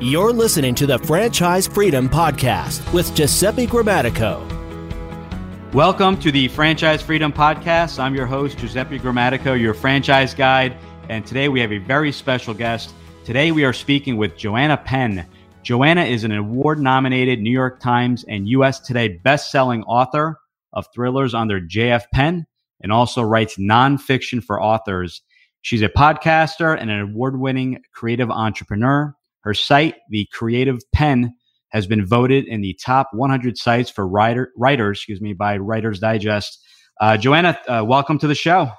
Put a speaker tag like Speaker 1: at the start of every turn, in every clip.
Speaker 1: You're listening to the Franchise Freedom Podcast with Giuseppe Grammatico.
Speaker 2: Welcome to the Franchise Freedom Podcast. I'm your host, Giuseppe Grammatico, your franchise guide. And today we have a very special guest. Today we are speaking with Joanna Penn. Joanna is an award nominated New York Times and USA Today best-selling author of thrillers under JF Penn and also writes nonfiction for authors. She's a podcaster and an award winning creative entrepreneur. Her site, The Creative Penn, has been voted in the top 100 sites for writer, writers, excuse me, by Writers Digest. Uh, Joanna, uh, welcome to the show.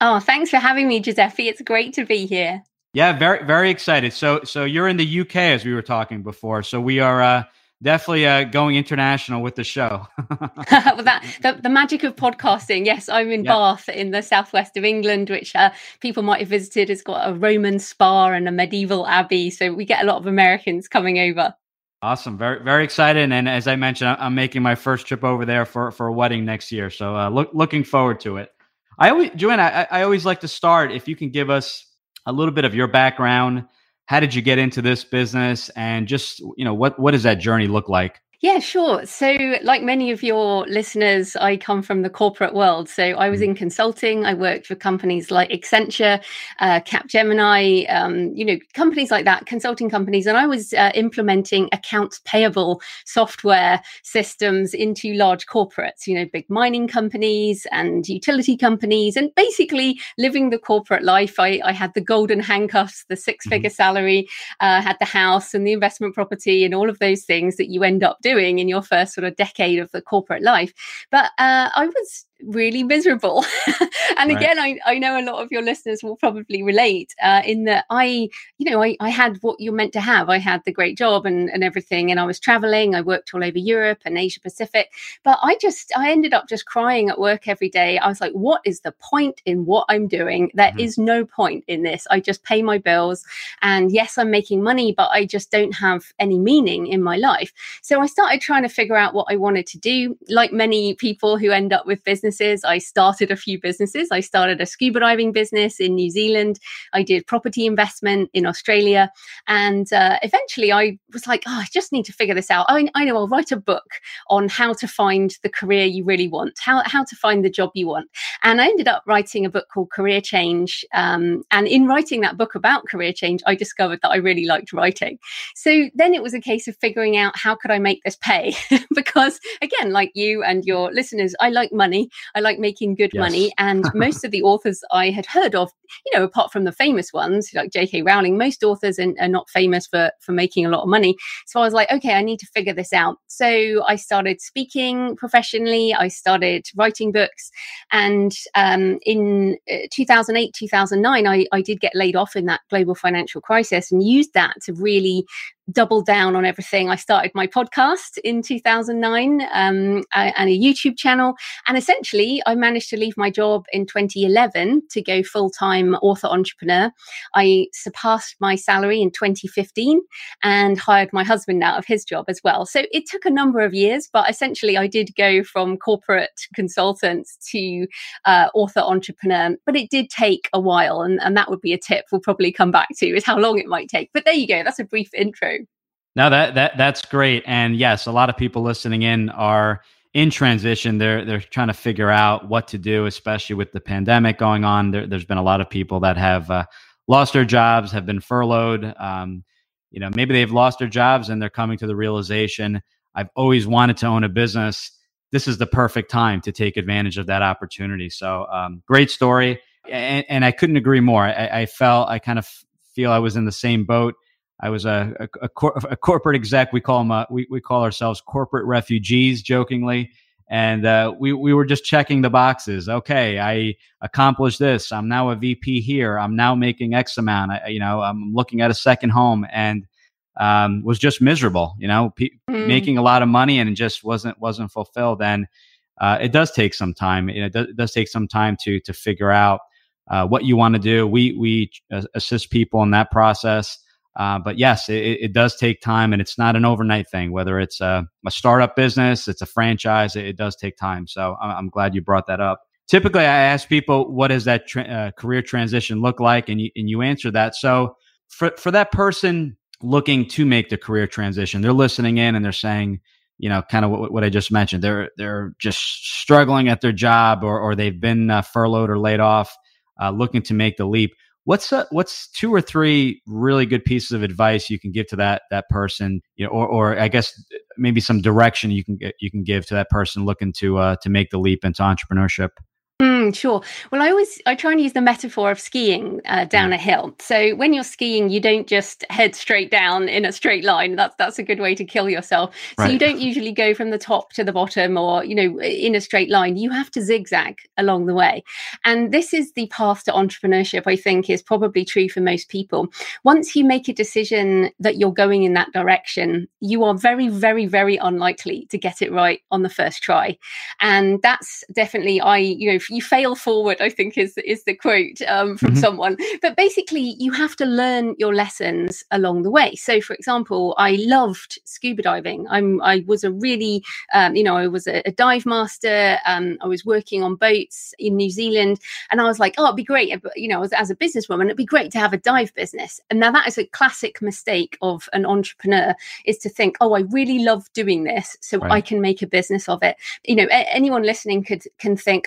Speaker 3: Oh, thanks for having me, Giuseppe. It's great to be here.
Speaker 2: Yeah, very very excited. So so you're in the UK as we were talking before. So we are uh, definitely uh, going international with the show.
Speaker 3: well, that the, the, magic of podcasting. Yes, I'm in yep. Bath in the southwest of England, which uh, people might have visited. It's got a Roman spa and a medieval abbey, so we get a lot of Americans coming over.
Speaker 2: Awesome, very very excited, and as I mentioned, I'm making my first trip over there for for a wedding next year. So uh, look, looking forward to it. I always, Joanna, I, I always like to start if you can give us a little bit of your background how did you get into this business? And just you know what what does that journey look like
Speaker 3: yeah, sure. So, like many of your listeners, I come from the corporate world. So, I was in consulting. I worked for companies like Accenture, uh, Capgemini, um, you know, companies like that, consulting companies. And I was uh, implementing accounts payable software systems into large corporates, you know, big mining companies and utility companies, and basically living the corporate life. I, I had the golden handcuffs, the six figure mm-hmm. salary, uh, had the house and the investment property, and all of those things that you end up doing doing in your first sort of decade of the corporate life. But uh, I was really miserable. and right. again, I, I know a lot of your listeners will probably relate uh, in that I, you know, I, I had what you're meant to have. I had the great job and, and everything, and I was traveling. I worked all over Europe and Asia Pacific. But I just, I ended up just crying at work every day. I was like, what is the point in what I'm doing? There mm-hmm. is no point in this. I just pay my bills. And yes, I'm making money, but I just don't have any meaning in my life. So I started trying to figure out what I wanted to do. Like many people who end up with business businesses. I started a few businesses. I started a scuba diving business in New Zealand. I did property investment in Australia. And uh, eventually I was like, oh, I just need to figure this out. I, I know I'll write a book on how to find the career you really want, how, how to find the job you want. And I ended up writing a book called Career Change. Um, and in writing that book about career change, I discovered that I really liked writing. So then it was a case of figuring out how could I make this pay? because again, like you and your listeners, I like money. I like making good yes. money. And most of the authors I had heard of, you know, apart from the famous ones like J.K. Rowling, most authors are, are not famous for for making a lot of money. So I was like, okay, I need to figure this out. So I started speaking professionally. I started writing books, and um, in uh, 2008, 2009, I, I did get laid off in that global financial crisis, and used that to really double down on everything. I started my podcast in 2009 um, and a YouTube channel. And essentially, I managed to leave my job in 2011 to go full time author entrepreneur. I surpassed my salary in 2015 and hired my husband out of his job as well. So it took a number of years, but essentially, I did go from corporate consultant to uh, author entrepreneur. But it did take a while. And, and that would be a tip we'll probably come back to is how long it might take. But there you go. That's a brief intro.
Speaker 2: No, that that that's great. And yes, a lot of people listening in are in transition. They're they're trying to figure out what to do, especially with the pandemic going on. There, has been a lot of people that have uh, lost their jobs, have been furloughed. Um, you know, maybe they've lost their jobs and they're coming to the realization: I've always wanted to own a business. This is the perfect time to take advantage of that opportunity. So, um, great story, and, and, I couldn't agree more. I, I felt I kind of feel I was in the same boat I was a, a, a, cor- a corporate exec. We call them, uh, we, we call ourselves corporate refugees jokingly. And uh, we, we were just checking the boxes. Okay, I accomplished this. I'm now a VP here. I'm now making X amount. I, you know, I'm looking at a second home and um, was just miserable. You know, pe- mm. making a lot of money and it just wasn't wasn't fulfilled. And uh, it does take some time. It does, it does take some time to to figure out uh, what you want to do. We we assist people in that process. Uh, but yes, it, it, does take time and it's not an overnight thing, whether it's a, a startup business, it's a franchise, it, it, does take time. So I'm, glad you brought that up. typically I ask people, what does that tra- uh, career transition look like? And you, and you answer that. So for, for that person looking to make the career transition, they're listening in and they're saying, you know, kind of what, what I just mentioned. They're, they're just struggling at their job or, or they've been uh, furloughed or laid off, uh, looking to make the leap. What's uh, what's two or three really good pieces of advice you can give to that that person, you know, or, or I guess maybe some direction you can you can give to that person looking to uh, to make the leap into entrepreneurship?
Speaker 3: Mm, sure. Well, I always I try and use the metaphor of skiing uh, down mm. a hill. So when you're skiing, you don't just head straight down in a straight line. That's that's a good way to kill yourself. So right. you don't usually go from the top to the bottom or you know in a straight line. You have to zigzag along the way. And this is the path to entrepreneurship. I think is probably true for most people. Once you make a decision that you're going in that direction, you are very very very unlikely to get it right on the first try. And that's definitely I you know you fail forward i think is is the quote um, from mm-hmm. someone. But basically you have to learn your lessons along the way. So for example i loved scuba diving. I'm i was a really um, you know i was a, a dive master um, i was working on boats in new zealand and i was like oh it'd be great you know as, as a businesswoman it'd be great to have a dive business. And now that is a classic mistake of an entrepreneur is to think oh i really love doing this so right. i can make a business of it. You know a- anyone listening could can think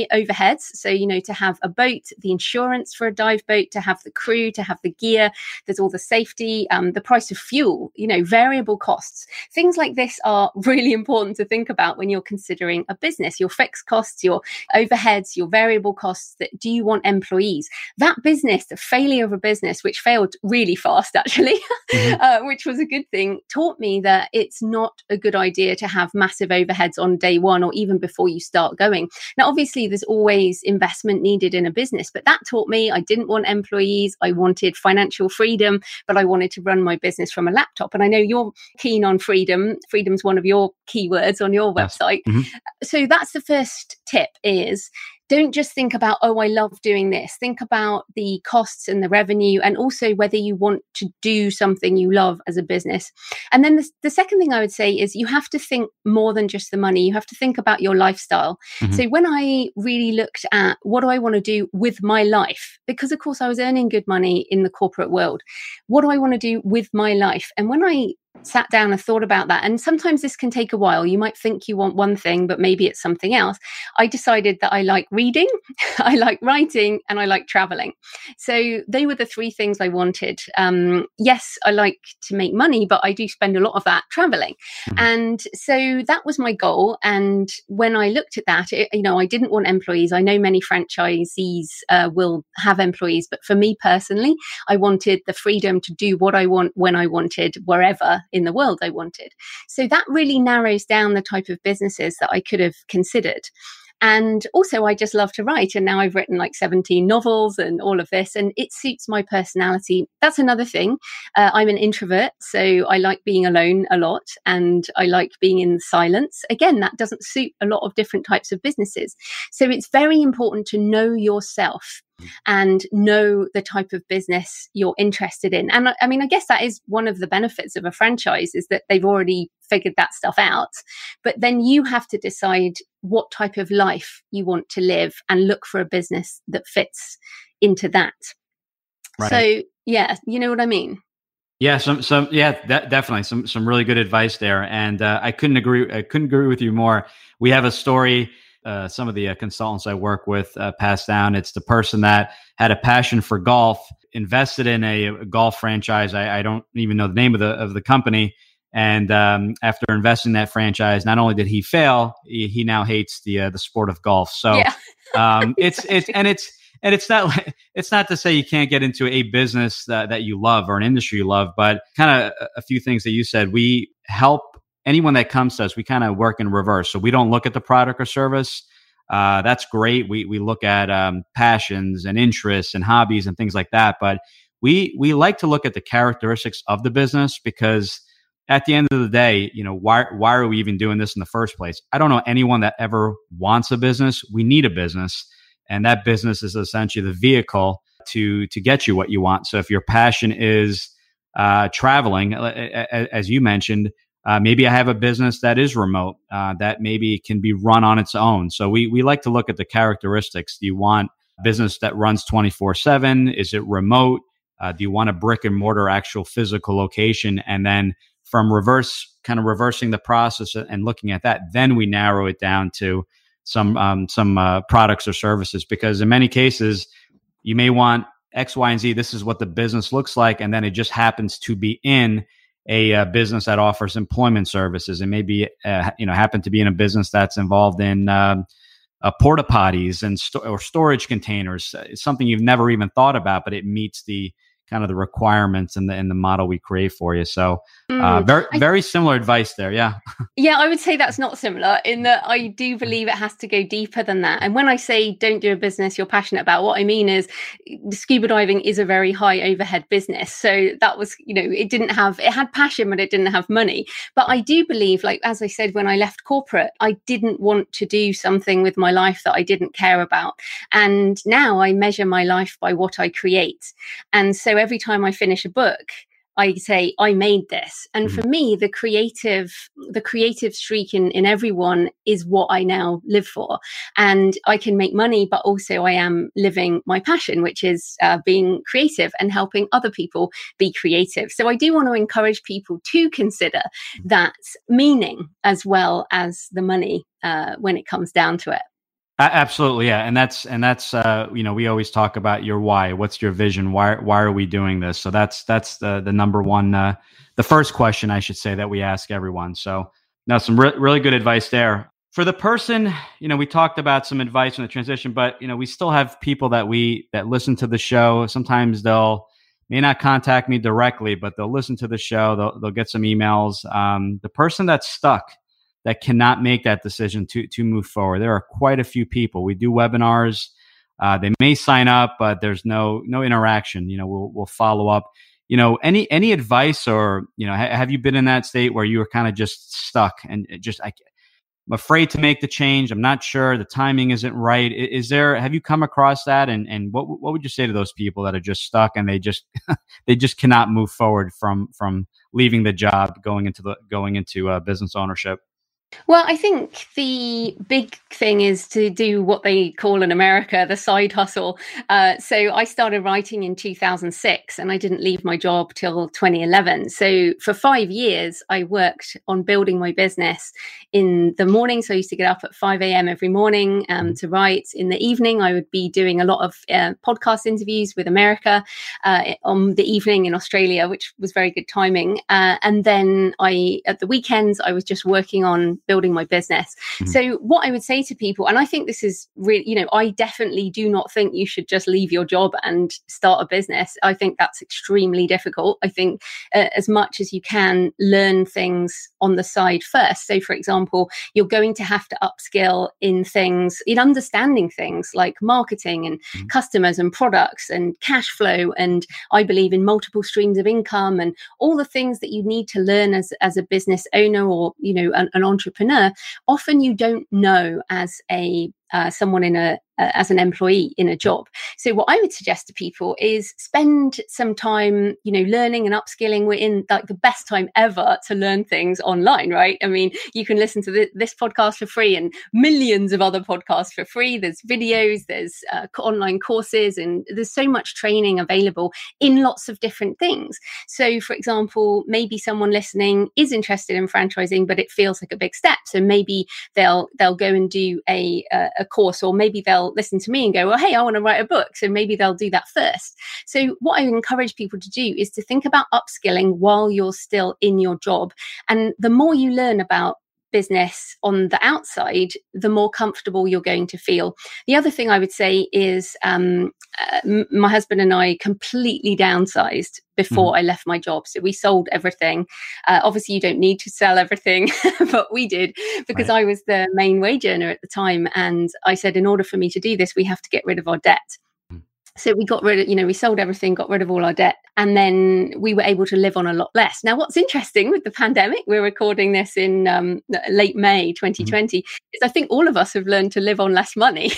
Speaker 3: high overheads. So, you know, to have a boat, the insurance for a dive boat, to have the crew, to have the gear, there's all the safety, um, the price of fuel, you know, variable costs. Things like this are really important to think about when you're considering a business, your fixed costs, your overheads, your variable costs. That do you want employees? That business, the failure of a business, which failed really fast actually, mm-hmm. uh, which was a good thing, taught me that it's not a good idea to have massive overheads on day one or even before you start going. Now, obviously, there's always investment needed in a business. But that taught me I didn't want employees. I wanted financial freedom, but I wanted to run my business from a laptop. And I know you're keen on freedom. Freedom's one of your keywords on your website. Mm-hmm. So that's the first tip is don't just think about, oh, I love doing this. Think about the costs and the revenue, and also whether you want to do something you love as a business. And then the, the second thing I would say is you have to think more than just the money. You have to think about your lifestyle. Mm-hmm. So when I really looked at what do I want to do with my life, because of course I was earning good money in the corporate world, what do I want to do with my life? And when I sat down and thought about that. And sometimes this can take a while. You might think you want one thing, but maybe it's something else. I decided that I like reading, I like writing, and I like traveling. So they were the three things I wanted. Um, yes, I like to make money, but I do spend a lot of that traveling. Mm-hmm. And so that was my goal. And when I looked at that, it, you know, I didn't want employees. I know many franchisees uh, will have employees, but for me personally, I wanted the freedom to do what I want when I wanted, wherever in the world I wanted. So that really narrows down the type of businesses that I could have considered. And also, I just love to write. And now I've written like 17 novels and all of this, and it suits my personality. That's another thing. Uh, I'm an introvert, so I like being alone a lot and I like being in silence. Again, that doesn't suit a lot of different types of businesses. So it's very important to know yourself and know the type of business you're interested in. And I mean, I guess that is one of the benefits of a franchise is that they've already figured that stuff out. But then you have to decide what type of life you want to live and look for a business that fits into that. Right. So, yeah, you know what I mean?
Speaker 2: Yeah, some, some, yeah, that, definitely some, some really good advice there, and uh, I couldn't agree, I couldn't agree with you more. We have a story uh, some of the uh, consultants I work with uh, pass down. It's the person that had a passion for golf, invested in a, a golf franchise. I, I, don't even know the name of the of the company. And um, after investing in that franchise, not only did he fail, he, he now hates the uh, the sport of golf. So yeah. um, it's it's and it's and it's not it's not to say you can't get into a business that, that you love or an industry you love, but kind of a few things that you said. We help anyone that comes to us, we kind of work in reverse. So we don't look at the product or service. Uh, that's great. We we look at um, passions and interests and hobbies and things like that. But we we like to look at the characteristics of the business because at the end of the day, you know, why why are we even doing this in the first place? I don't know anyone that ever wants a business. We need a business, and that business is essentially the vehicle to to get you what you want. So if your passion is uh, traveling, as you mentioned, uh, maybe I have a business that is remote, uh, that maybe can be run on its own. So we, we like to look at the characteristics. Do you want business that runs 24 7? Is it remote? Uh, do you want a brick and mortar actual physical location? And then from reverse, kind of reversing the process and looking at that, then we narrow it down to some um, some uh, products or services. Because in many cases, you may want X, Y, and Z. This is what the business looks like, and then it just happens to be in a uh, business that offers employment services, and maybe uh, you know happen to be in a business that's involved in um, uh, porta potties and sto- or storage containers. It's something you've never even thought about, but it meets the kind of the requirements and the in the model we create for you. So uh, mm, very very similar advice there. Yeah.
Speaker 3: Yeah, I would say that's not similar in that I do believe it has to go deeper than that. And when I say don't do a business you're passionate about, what I mean is scuba diving is a very high overhead business. So that was, you know, it didn't have it had passion, but it didn't have money. But I do believe, like as I said, when I left corporate, I didn't want to do something with my life that I didn't care about. And now I measure my life by what I create. And so every time I finish a book, I say I made this. And mm-hmm. for me, the creative, the creative streak in, in everyone is what I now live for. And I can make money, but also I am living my passion, which is uh, being creative and helping other people be creative. So I do want to encourage people to consider that meaning as well as the money uh, when it comes down to it.
Speaker 2: Absolutely, yeah, and that's and that's uh, you know we always talk about your why. What's your vision? Why why are we doing this? So that's that's the the number one, uh, the first question I should say that we ask everyone. So now some re- really good advice there for the person. You know, we talked about some advice on the transition, but you know we still have people that we that listen to the show. Sometimes they'll may not contact me directly, but they'll listen to the show. They'll they'll get some emails. Um, the person that's stuck that cannot make that decision to to move forward. There are quite a few people. We do webinars. Uh, they may sign up, but there's no no interaction. You know, we'll we'll follow up. You know, any any advice or you know, ha- have you been in that state where you were kind of just stuck and just I, I'm afraid to make the change. I'm not sure the timing isn't right. Is, is there? Have you come across that? And and what what would you say to those people that are just stuck and they just they just cannot move forward from from leaving the job, going into the going into uh, business ownership?
Speaker 3: Well, I think the big thing is to do what they call in America the side hustle. Uh, so I started writing in 2006 and I didn't leave my job till 2011. So for five years, I worked on building my business in the morning. So I used to get up at 5 a.m. every morning um, to write. In the evening, I would be doing a lot of uh, podcast interviews with America uh, on the evening in Australia, which was very good timing. Uh, and then I, at the weekends, I was just working on building my business. Mm-hmm. So, what I would say to people, and I think this is really, you know, I definitely do not think you should just leave your job and start a business. I think that's extremely difficult. I think uh, as much as you can learn things on the side first. So, for example, you're going to have to upskill in things, in understanding things like marketing and mm-hmm. customers and products and cash flow. And I believe in multiple streams of income and all the things that you need to learn as, as a business owner or, you know, an, an entrepreneur entrepreneur, often you don't know as a uh, someone in a uh, as an employee in a job. So what I would suggest to people is spend some time, you know, learning and upskilling. We're in like the best time ever to learn things online, right? I mean, you can listen to the, this podcast for free and millions of other podcasts for free. There's videos, there's uh, online courses, and there's so much training available in lots of different things. So, for example, maybe someone listening is interested in franchising, but it feels like a big step. So maybe they'll they'll go and do a, a a course, or maybe they'll listen to me and go, well, hey, I want to write a book. So maybe they'll do that first. So what I encourage people to do is to think about upskilling while you're still in your job. And the more you learn about business on the outside, the more comfortable you're going to feel. The other thing I would say is um, uh, m- my husband and I completely downsized before mm. I left my job. So we sold everything. Uh, obviously, you don't need to sell everything, but we did because right. I was the main wage earner at the time. And I said, in order for me to do this, we have to get rid of our debt. So we got rid of you know we sold everything got rid of all our debt and then we were able to live on a lot less. Now what's interesting with the pandemic we're recording this in um, late may 2020 mm-hmm. is i think all of us have learned to live on less money.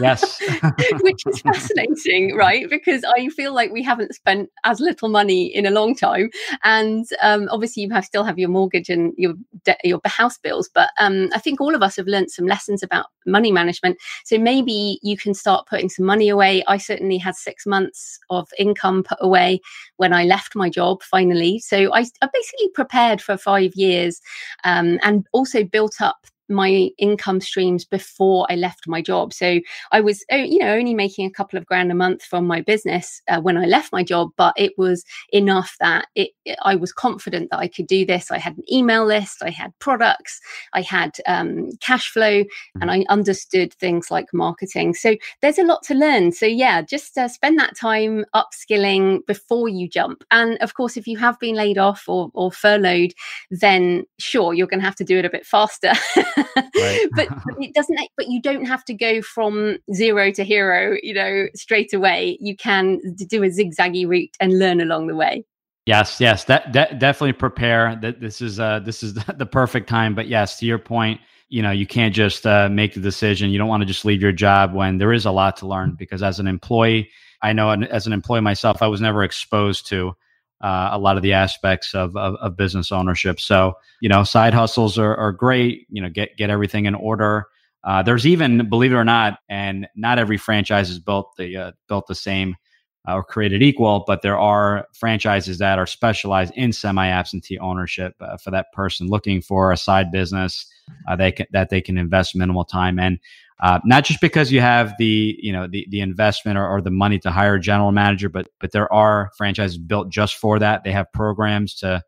Speaker 2: Yes.
Speaker 3: Which is fascinating right? Because i feel like we haven't spent as little money in a long time. And um, obviously you have still have your mortgage and your de- your house bills but um, i think all of us have learned some lessons about money management. So maybe you can start putting some money away. I certainly had six months of income put away when I left my job finally. So I, I basically prepared for five years um, and also built up my income streams before I left my job. So I was, you know, only making a couple of grand a month from my business uh, when I left my job, but it was enough that it, it, I was confident that I could do this. I had an email list, I had products, I had um, cash flow, and I understood things like marketing. So there's a lot to learn. So yeah, just uh, spend that time upskilling before you jump. And of course, if you have been laid off or, or furloughed, then sure, you're going to have to do it a bit faster. right. but, but it doesn't but you don't have to go from zero to hero you know straight away. You can do a zigzaggy route and learn along the way.
Speaker 2: Yes yes. That, that definitely prepare. That this is uh this is the perfect time. But yes to your point you know you can't just uh, make the decision. You don't want to just leave your job when there is a lot to learn because as an employee i know as an employee myself i was never exposed to uh, a lot of the aspects of, of, of, business ownership. So, you know, side hustles are, are great. You know, get get everything in order. Uh, there's even, believe it or not, and not every franchise is built the uh, built the same uh, or created equal, but there are franchises that are specialized in semi-absentee ownership uh, for that person looking for a side business uh, they can, that they can invest minimal time in. Uh, not just because you have the you know the the investment or, or, the money to hire a general manager, but but there are franchises built just for that. They have programs to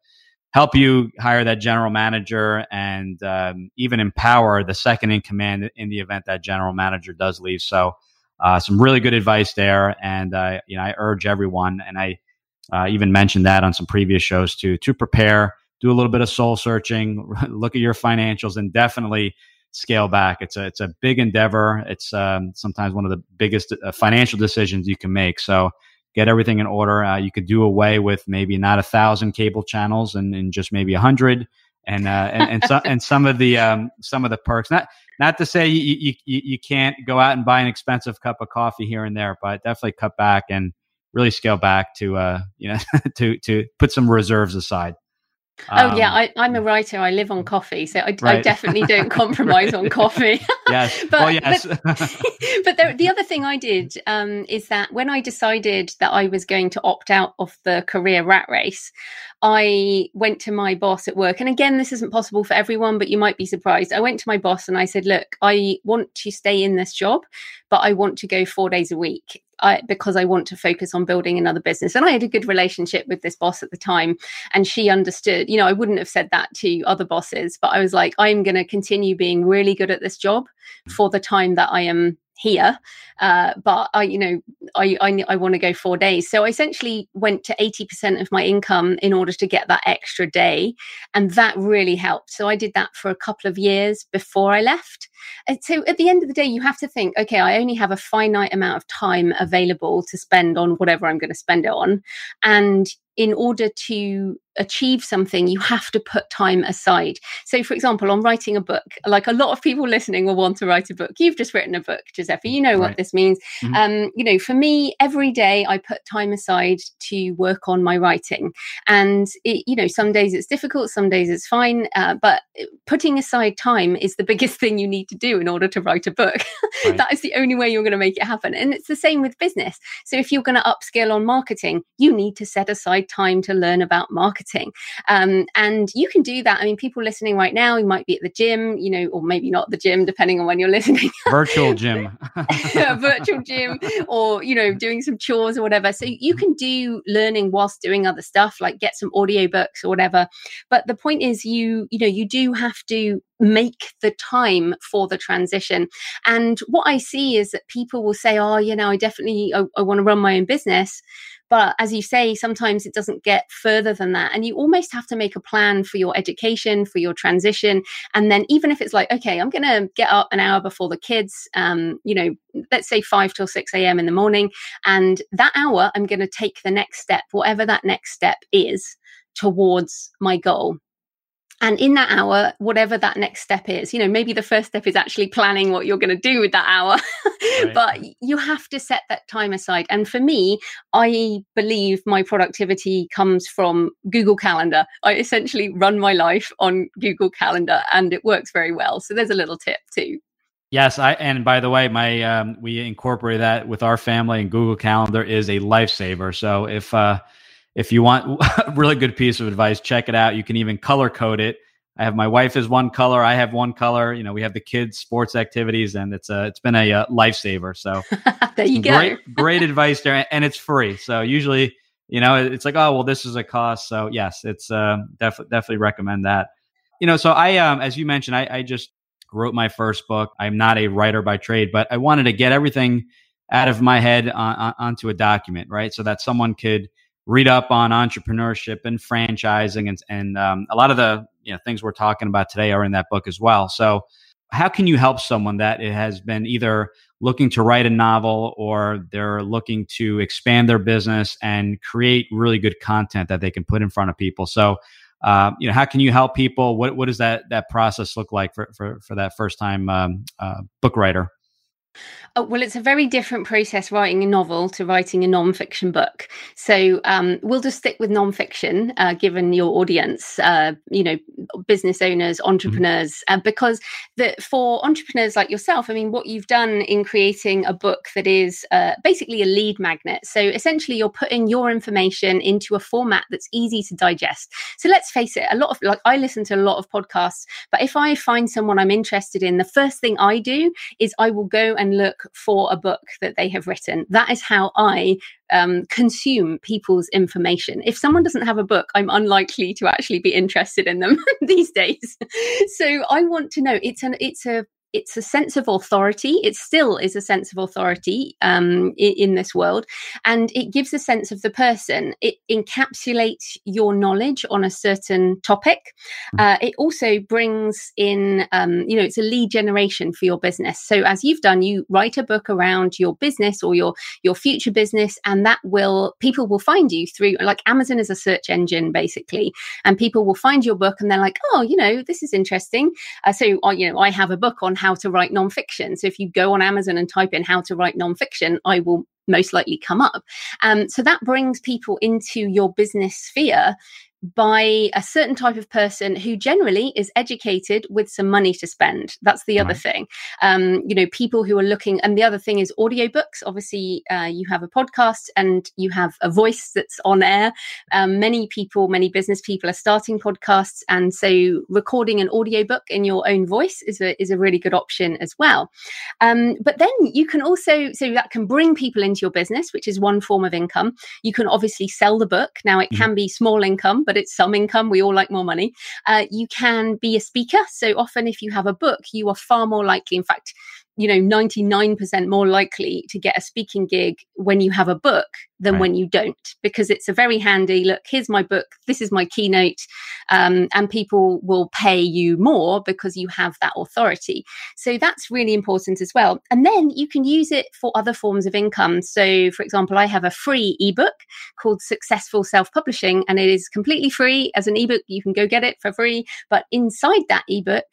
Speaker 2: help you hire that general manager and um, even empower the second in command in the event that general manager does leave. So uh, some really good advice there, and uh, you know I urge everyone, and I uh, even mentioned that on some previous shows too, to prepare, do a little bit of soul searching, look at your financials, and definitely scale back. It's a it's a big endeavor. It's um, sometimes one of the biggest uh, financial decisions you can make. So get everything in order. Uh, you could do away with maybe not a thousand cable channels and, and just maybe a hundred. And, uh, and and, so, and some of the um, some of the perks. Not not to say you, you you can't go out and buy an expensive cup of coffee here and there, but definitely cut back and really scale back to uh you know to to put some reserves aside.
Speaker 3: Um, oh yeah, um, I, am a writer. I live on coffee, so I, right. I definitely don't compromise on coffee.
Speaker 2: yes, but well, yes.
Speaker 3: but, but the, the, other thing I did um, is that when I decided that I was going to opt out of the career rat race, I went to my boss at work. And again, this isn't possible for everyone, but you might be surprised. I went to my boss and I said, "Look, I want to stay in this job, but I want to go four days a week." I, because I want to focus on building another business. And I had a good relationship with this boss at the time. And she understood, you know, I wouldn't have said that to other bosses, but I was like, I'm going to continue being really good at this job for the time that I am here uh, but i you know i i, I want to go four days. So i essentially went to 80% of my income in order to get that extra day and that really helped. So i did that for a couple of years before i left. And so at the end of the day you have to think okay i only have a finite amount of time available to spend on whatever i'm going to spend it on. And in order to achieve something, you have to put time aside. So, for example, on writing a book, like a lot of people listening will want to write a book. You've just written a book, Giuseppe. You know right. what this means. Mm-hmm. Um, you know, for me, every day I put time aside to work on my writing, and it, you know, some days it's difficult, some days it's fine. Uh, but putting aside time is the biggest thing you need to do in order to write a book. Right. that is the only way you're going to make it happen. And it's the same with business. So, if you're going to upskill on marketing, you need to set aside time to learn about marketing marketing. Um, and you can do that. I mean, people listening right now, you might be at the gym, you know, or maybe not the gym, depending on when you're listening.
Speaker 2: virtual gym.
Speaker 3: virtual gym, or, you know, doing some chores or whatever. So you can do learning whilst doing other stuff, like get some audiobooks or whatever. But the point is, you, you know, you do have to make the time for the transition. And what I see is that people will say, oh, you know, I definitely, I, I want to run my own business but as you say sometimes it doesn't get further than that. And you almost have to make a plan for your education for your transition. And then even if it's like okay i'm going to get up an hour before the kids um, you know let's say 5 till 6 a.m in the morning and that hour i'm going to take the next step whatever that next step is towards my goal and in that hour whatever that next step is you know maybe the first step is actually planning what you're going to do with that hour. Right. but you have to set that time aside. And for me i believe my productivity comes from google calendar. I essentially run my life on google calendar and it works very well. So there's a little tip too.
Speaker 2: Yes, I and by the way, my um, we incorporate that with our family, and Google Calendar is a lifesaver. So if uh, if you want a really good piece of advice, check it out. You can even color code it. I have my wife is one color, I have one color. You know, we have the kids' sports activities, and it's a it's been a, a uh, lifesaver. So
Speaker 3: there you go.
Speaker 2: Great, great advice there, and it's free. So usually, you know, it's like, oh well, this is a cost. So yes, it's uh, definitely definitely recommend that. You know, so I um as you mentioned, I, I just wrote my first book. I'm not a writer by trade, but I wanted to get everything out of my head on, on, onto a document, right? So that someone could read up on entrepreneurship and franchising and, and um, a lot of the you know, things we're talking about today are in that book as well. So how can you help someone that has been either looking to write a novel or they're looking to expand their business and create really good content that they can put in front of people? So, uh, you know, how can you help people? What what does that that process look like for for, for that first time um, uh, book writer?
Speaker 3: Oh, well, it's a very different process writing a novel to writing a non-fiction book. So um, we'll just stick with non-fiction, uh, given your audience, uh, you know, business owners, mm-hmm. entrepreneurs, mm-hmm. uh, because the, for entrepreneurs like yourself, I mean, what you've done in creating a book that is uh, basically a lead magnet. So essentially, you're putting your information into a format that's easy to digest. So let's face it, a lot of like I listen to a lot of podcasts, but if I find someone I'm interested in, the first thing I do is I will go and look for a book that they have written. That is how I um, consume people's information. If someone doesn't have a book, I'm unlikely to actually be interested in them these days. so I want to know. It's an it's a it's a sense of authority. It still is a sense of authority um, in, in, this world, and it gives a sense of the person. It encapsulates your knowledge on a certain topic. Hmm. Uh, it also brings in, um, you know, it's a lead generation for your business. So as you've done, you write a book around your business or your your future business, and that will people will find you through like Amazon is a search engine basically, and people will find your book and they're like, oh, you know, this is interesting. Uh, so, uh, you know, I have a book on how to write nonfiction. So if you go on Amazon and type in how to write nonfiction, I will most likely come up. Um, so that brings people into your business sphere by a certain type of person who generally is educated with some money to spend. That's the other thing. Um, you know, people who are looking, and the other thing is audiobooks. Obviously, uh, you have a podcast and you have a voice that's on air. Um, many people, many business people are starting podcasts. And so recording an audiobook in your own voice is a, is a really good option as well. Um, but then you can also, so that can bring people into your business, which is one form of income. You can obviously sell the book. Now, it mm-hmm. can be small income, but it's some income. We all like more money. Uh, you can be a speaker. So often, if you have a book, you are far more likely, in fact, you know 99% more likely to get a speaking gig when you have a book than right. when you don't because it's a very handy look here's my book this is my keynote um, and people will pay you more because you have that authority. So that's really important as well. And then you can use it for other forms of income. So for example i have a free ebook called successful self-publishing and it is completely free. As an ebook you can go get it for free. But inside that ebook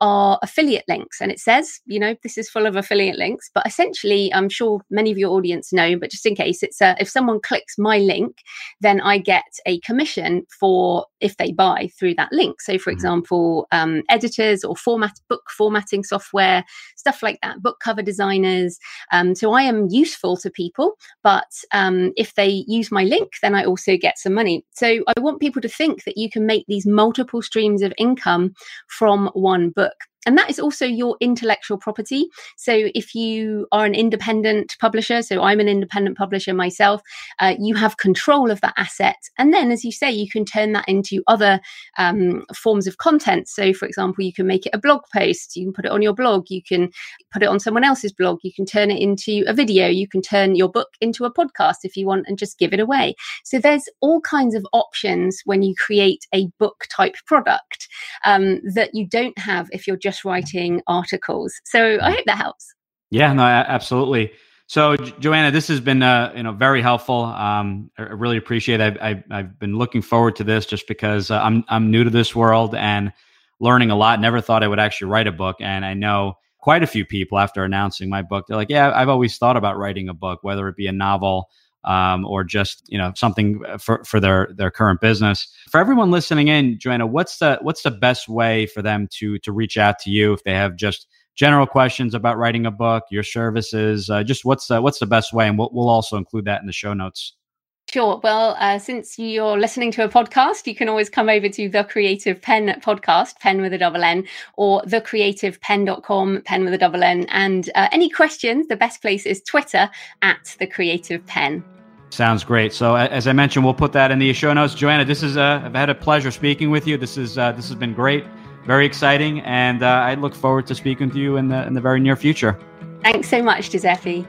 Speaker 3: are affiliate links. And it says, you know, this is full of affiliate links. But essentially, I'm sure many of your audience know, but just in case, it's a, if someone clicks my link, then I get a commission for if they buy through that link. So, for mm-hmm. example, um, editors or format book formatting software, stuff like that, book cover designers. Um, so I am useful to people, but um, if they use my link, then I also get some money. So I want people to think that you can make these multiple streams of income from one book book. And that is also your intellectual property. So if you are an independent publisher, so I'm an independent publisher myself, uh, you have control of that asset. And then, as you say, you can turn that into other um, forms of content. So, for example, you can make it a blog post, you can put it on your blog, you can put it on someone else's blog, you can turn it into a video, you can turn your book into a podcast if you want and just give it away. So, there's all kinds of options when you create a book type product um, that you don't have if you're just writing articles. So, I hope that helps.
Speaker 2: Yeah, no, absolutely. So, Joanna, this has been uh, you know very helpful. Um, I really appreciate. It. I've, I've been looking forward to this just because uh, I'm I'm new to this world and learning a lot. Never thought I would actually write a book, and I know quite a few people after announcing my book. They're like, "Yeah, I've always thought about writing a book, whether it be a novel um, or just you know something for for their their current business." For everyone listening in, Joanna, what's the what's the best way for them to to reach out to you if they have just general questions about writing a book, your services, uh, just what's the, what's the best way, and we'll, we'll also include that in the show notes.
Speaker 3: Sure. Well, uh, since you're listening to a podcast, you can always come over to the Creative Penn podcast, pen with a double N, or thecreativepenn.com, pen with a double N. And uh, any questions, the best place is Twitter at the Creative Penn.
Speaker 2: Sounds great. So, as I mentioned, we'll put that in the show notes. Joanna, this is uh, I've had a pleasure speaking with you. This is uh, this has been great very exciting, and uh, I look forward to speaking with you in the in the very near future.
Speaker 3: Thanks so much, Giuseppe.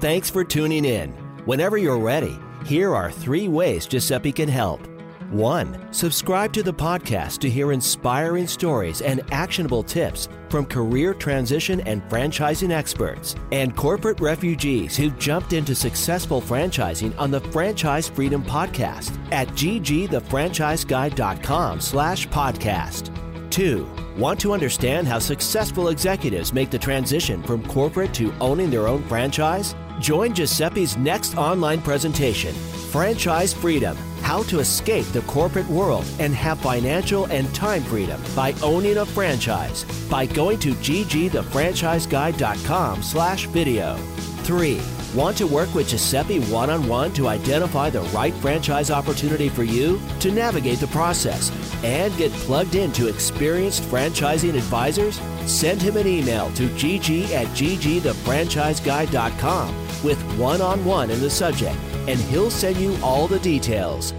Speaker 1: Thanks for tuning in. Whenever you're ready, here are three ways Giuseppe can help. 1. Subscribe to the podcast to hear inspiring stories and actionable tips from career transition and franchising experts and corporate refugees who've jumped into successful franchising on the Franchise Freedom Podcast at ggthefranchiseguide.com slash podcast. 2. Want to understand how successful executives make the transition from corporate to owning their own franchise? Join Giuseppe's next online presentation, Franchise Freedom How to Escape the Corporate World and Have Financial and Time Freedom by Owning a Franchise by going to ggthefranchiseguide.com slash video. 3. Want to work with Giuseppe one on one to identify the right franchise opportunity for you, to navigate the process, and get plugged into experienced franchising advisors? Send him an email to gg at ggthefranchiseguide.com with one on one in the subject, and he'll send you all the details.